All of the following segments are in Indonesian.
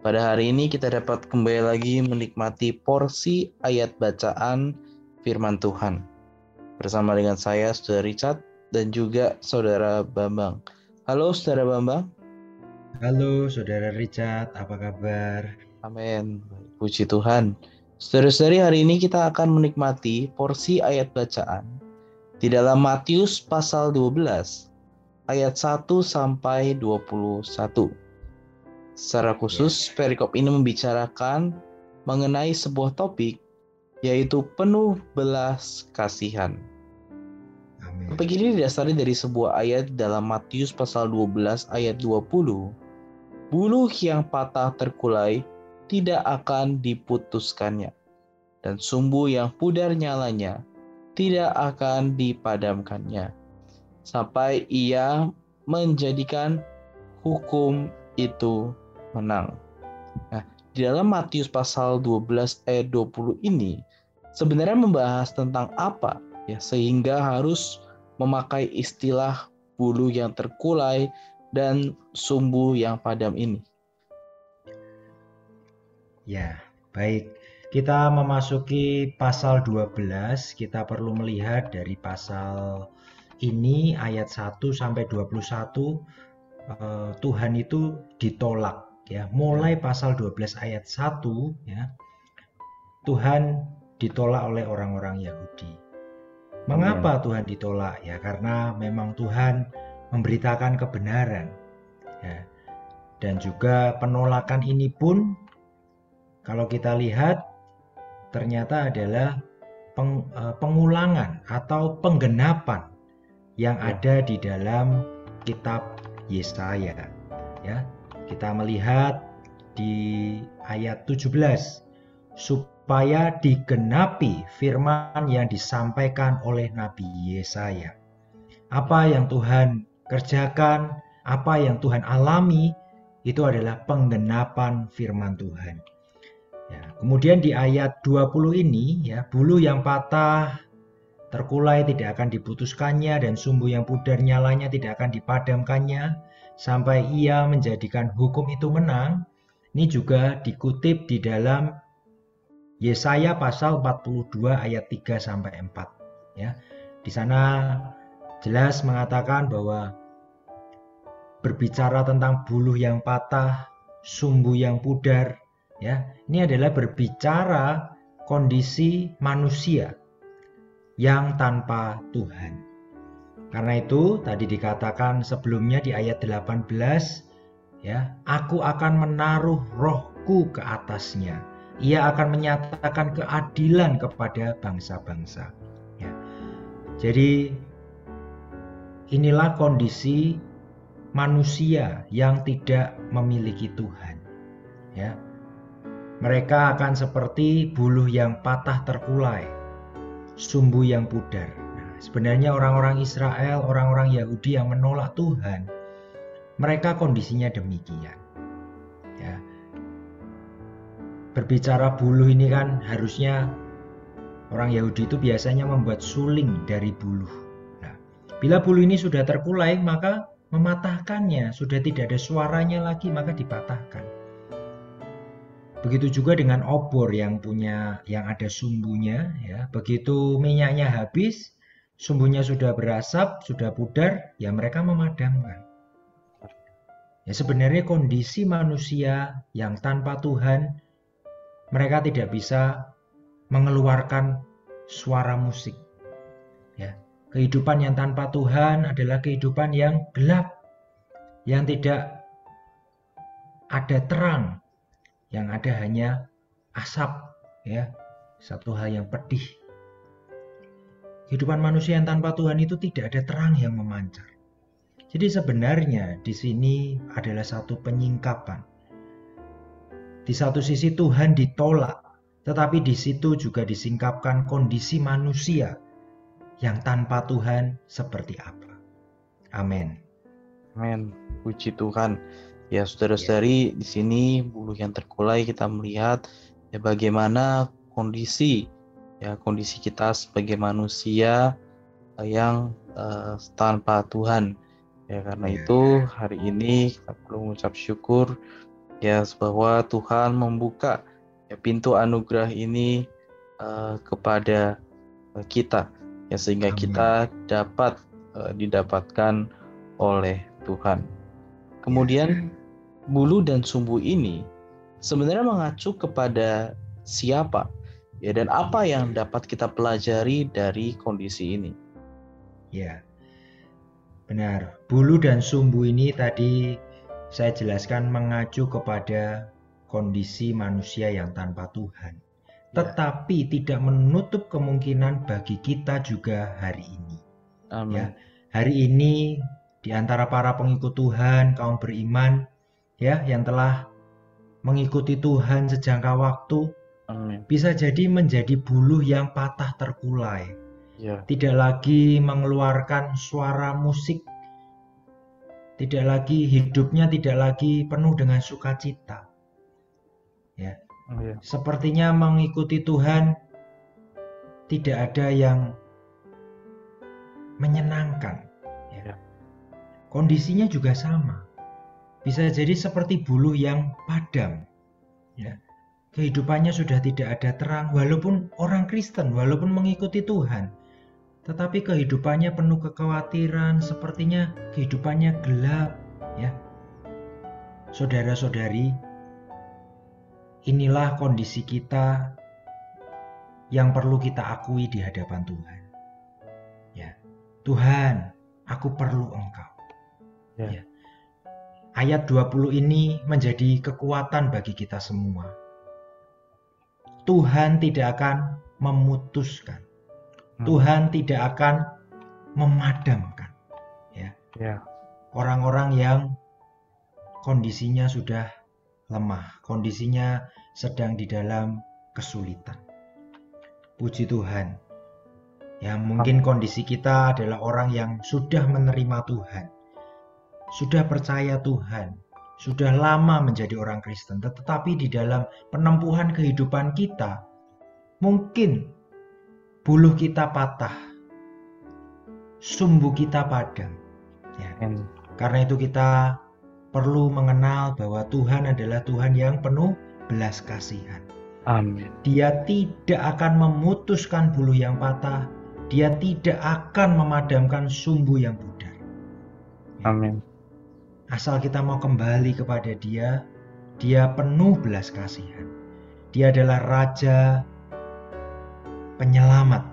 pada hari ini kita dapat kembali lagi menikmati porsi ayat bacaan firman Tuhan. Bersama dengan saya, Saudara Richard, dan juga Saudara Bambang. Halo Saudara Bambang. Halo Saudara Richard, apa kabar? Amin. Puji Tuhan. Saudara-saudari, hari ini kita akan menikmati porsi ayat bacaan di dalam Matius pasal 12 ayat 1 sampai 21. Secara khusus, perikop ini membicarakan mengenai sebuah topik yaitu penuh belas kasihan. Amin. Topik ini didasari dari sebuah ayat dalam Matius pasal 12 ayat 20. Buluh yang patah terkulai tidak akan diputuskannya, dan sumbu yang pudar nyalanya tidak akan dipadamkannya, sampai ia menjadikan hukum itu menang. Nah, di dalam Matius pasal 12 ayat 20 ini sebenarnya membahas tentang apa ya sehingga harus memakai istilah bulu yang terkulai dan sumbu yang padam ini. Ya, baik. Kita memasuki pasal 12, kita perlu melihat dari pasal ini ayat 1 sampai 21 eh, Tuhan itu ditolak ya mulai pasal 12 ayat 1 ya Tuhan ditolak oleh orang-orang Yahudi. Mengapa hmm. Tuhan ditolak? Ya karena memang Tuhan memberitakan kebenaran. Ya. Dan juga penolakan ini pun kalau kita lihat ternyata adalah peng, uh, pengulangan atau penggenapan yang ya. ada di dalam kitab Yesaya. Ya, kita melihat di ayat 17 supaya digenapi firman yang disampaikan oleh Nabi Yesaya. Apa yang Tuhan kerjakan, apa yang Tuhan alami itu adalah penggenapan firman Tuhan. Ya, kemudian di ayat 20 ini ya, bulu yang patah terkulai tidak akan diputuskannya dan sumbu yang pudar nyalanya tidak akan dipadamkannya sampai ia menjadikan hukum itu menang. Ini juga dikutip di dalam Yesaya pasal 42 ayat 3 sampai 4 ya. Di sana jelas mengatakan bahwa berbicara tentang buluh yang patah, sumbu yang pudar ya. Ini adalah berbicara kondisi manusia yang tanpa Tuhan. Karena itu tadi dikatakan sebelumnya di ayat 18 ya, aku akan menaruh rohku ke atasnya. Ia akan menyatakan keadilan kepada bangsa-bangsa. Ya. Jadi inilah kondisi manusia yang tidak memiliki Tuhan. Ya. Mereka akan seperti buluh yang patah terkulai, sumbu yang pudar Sebenarnya orang-orang Israel, orang-orang Yahudi yang menolak Tuhan, mereka kondisinya demikian. Ya. Berbicara buluh ini kan harusnya orang Yahudi itu biasanya membuat suling dari buluh. Nah, bila buluh ini sudah terkulai, maka mematahkannya, sudah tidak ada suaranya lagi, maka dipatahkan. Begitu juga dengan obor yang punya yang ada sumbunya ya. Begitu minyaknya habis, sumbunya sudah berasap, sudah pudar, ya mereka memadamkan. Ya sebenarnya kondisi manusia yang tanpa Tuhan, mereka tidak bisa mengeluarkan suara musik. Ya, kehidupan yang tanpa Tuhan adalah kehidupan yang gelap, yang tidak ada terang, yang ada hanya asap, ya, satu hal yang pedih Kehidupan manusia yang tanpa Tuhan itu tidak ada terang yang memancar. Jadi sebenarnya di sini adalah satu penyingkapan. Di satu sisi Tuhan ditolak, tetapi di situ juga disingkapkan kondisi manusia yang tanpa Tuhan seperti apa. Amin. Amin. Puji Tuhan. Ya, saudara-saudari, di sini bulu yang terkulai kita melihat ya bagaimana kondisi ya kondisi kita sebagai manusia eh, yang uh, tanpa Tuhan. Ya, karena ya. itu hari ini kita perlu mengucap syukur ya bahwa Tuhan membuka ya, pintu anugerah ini uh, kepada uh, kita ya sehingga Amin. kita dapat uh, didapatkan oleh Tuhan. Kemudian ya bulu dan sumbu ini sebenarnya mengacu kepada siapa ya dan apa yang dapat kita pelajari dari kondisi ini. Ya. Benar. Bulu dan sumbu ini tadi saya jelaskan mengacu kepada kondisi manusia yang tanpa Tuhan. Ya. Tetapi tidak menutup kemungkinan bagi kita juga hari ini. Amin. Ya. Hari ini di antara para pengikut Tuhan, kaum beriman, ya yang telah mengikuti Tuhan sejangka waktu Amin. bisa jadi menjadi buluh yang patah terkulai. Ya. Tidak lagi mengeluarkan suara musik. Tidak lagi hidupnya tidak lagi penuh dengan sukacita. Ya. Oh, ya. Sepertinya mengikuti Tuhan tidak ada yang menyenangkan. Ya. Kondisinya juga sama bisa jadi seperti bulu yang padam. Ya. Kehidupannya sudah tidak ada terang walaupun orang Kristen, walaupun mengikuti Tuhan. Tetapi kehidupannya penuh kekhawatiran, sepertinya kehidupannya gelap, ya. Saudara-saudari, inilah kondisi kita yang perlu kita akui di hadapan Tuhan. Ya. Tuhan, aku perlu Engkau. Ya. ya ayat 20 ini menjadi kekuatan bagi kita semua. Tuhan tidak akan memutuskan. Hmm. Tuhan tidak akan memadamkan. Ya. ya. Orang-orang yang kondisinya sudah lemah, kondisinya sedang di dalam kesulitan. Puji Tuhan. Ya, mungkin kondisi kita adalah orang yang sudah menerima Tuhan sudah percaya Tuhan, sudah lama menjadi orang Kristen, tetapi di dalam penempuhan kehidupan kita, mungkin buluh kita patah, sumbu kita padam. Ya. Karena itu kita perlu mengenal bahwa Tuhan adalah Tuhan yang penuh belas kasihan. Amin. Dia tidak akan memutuskan bulu yang patah, dia tidak akan memadamkan sumbu yang pudar. Amin. Asal kita mau kembali kepada Dia, Dia penuh belas kasihan. Dia adalah Raja penyelamat.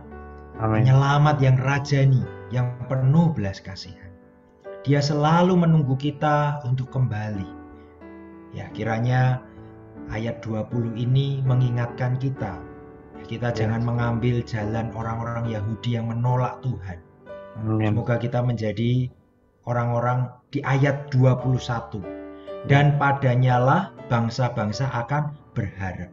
Amin. Penyelamat yang rajani, yang penuh belas kasihan. Dia selalu menunggu kita untuk kembali. Ya, kiranya ayat 20 ini mengingatkan kita. Kita ya. jangan mengambil jalan orang-orang Yahudi yang menolak Tuhan. Amin. Semoga kita menjadi orang-orang di ayat 21. Dan padanyalah bangsa-bangsa akan berharap.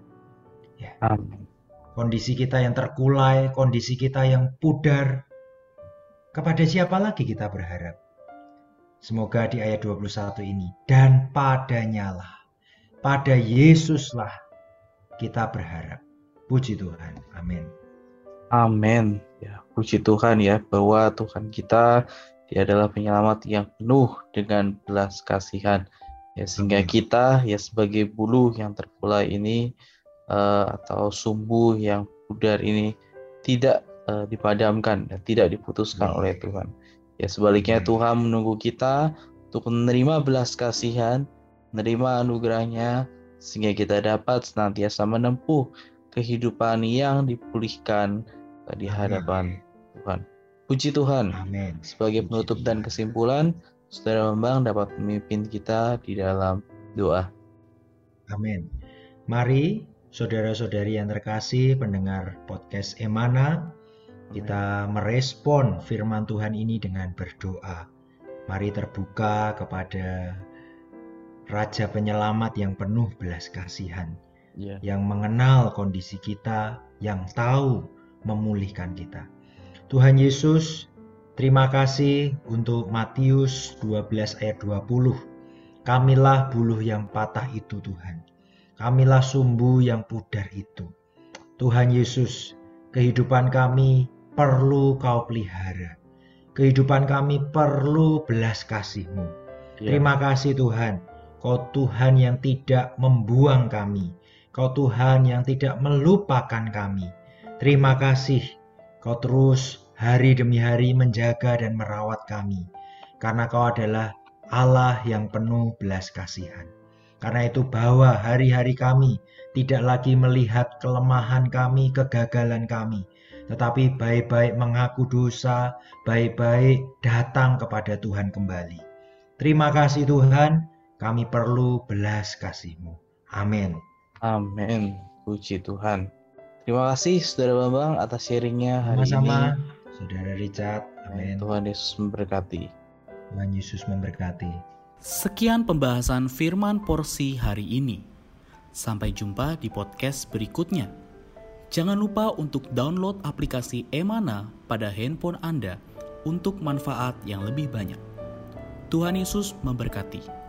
Ya. Amin. Kondisi kita yang terkulai, kondisi kita yang pudar, kepada siapa lagi kita berharap? Semoga di ayat 21 ini, dan padanyalah, pada Yesuslah kita berharap. Puji Tuhan. Amin. Amin. Ya, puji Tuhan ya bahwa Tuhan kita dia adalah penyelamat yang penuh dengan belas kasihan. Ya, sehingga kita ya sebagai bulu yang terkulai ini uh, atau sumbu yang pudar ini tidak uh, dipadamkan dan tidak diputuskan oleh Tuhan. Ya sebaliknya Tuhan menunggu kita untuk menerima belas kasihan, menerima anugerahnya sehingga kita dapat senantiasa menempuh kehidupan yang dipulihkan di hadapan Tuhan. Puji Tuhan. Amin. Sebagai penutup dan kesimpulan, Saudara Bambang dapat memimpin kita di dalam doa. Amin. Mari saudara-saudari yang terkasih pendengar podcast Emana, kita merespon firman Tuhan ini dengan berdoa. Mari terbuka kepada Raja penyelamat yang penuh belas kasihan, Ya. yang mengenal kondisi kita, yang tahu memulihkan kita. Tuhan Yesus, terima kasih untuk Matius 12 ayat 20. Kamilah buluh yang patah itu Tuhan. Kamilah sumbu yang pudar itu. Tuhan Yesus, kehidupan kami perlu kau pelihara. Kehidupan kami perlu belas kasih-Mu. Ya. Terima kasih Tuhan, Kau Tuhan yang tidak membuang kami. Kau Tuhan yang tidak melupakan kami. Terima kasih, Kau terus hari demi hari menjaga dan merawat kami. Karena Kau adalah Allah yang penuh belas kasihan. Karena itu bawa hari-hari kami tidak lagi melihat kelemahan kami, kegagalan kami, tetapi baik-baik mengaku dosa, baik-baik datang kepada Tuhan kembali. Terima kasih Tuhan, kami perlu belas kasih-Mu. Amin. Amin. Puji Tuhan. Terima kasih Saudara Bambang atas sharingnya hari Sama-sama, ini. Saudara Richard. Amin. Tuhan Yesus memberkati. Tuhan Yesus memberkati. Sekian pembahasan firman porsi hari ini. Sampai jumpa di podcast berikutnya. Jangan lupa untuk download aplikasi Emana pada handphone Anda untuk manfaat yang lebih banyak. Tuhan Yesus memberkati.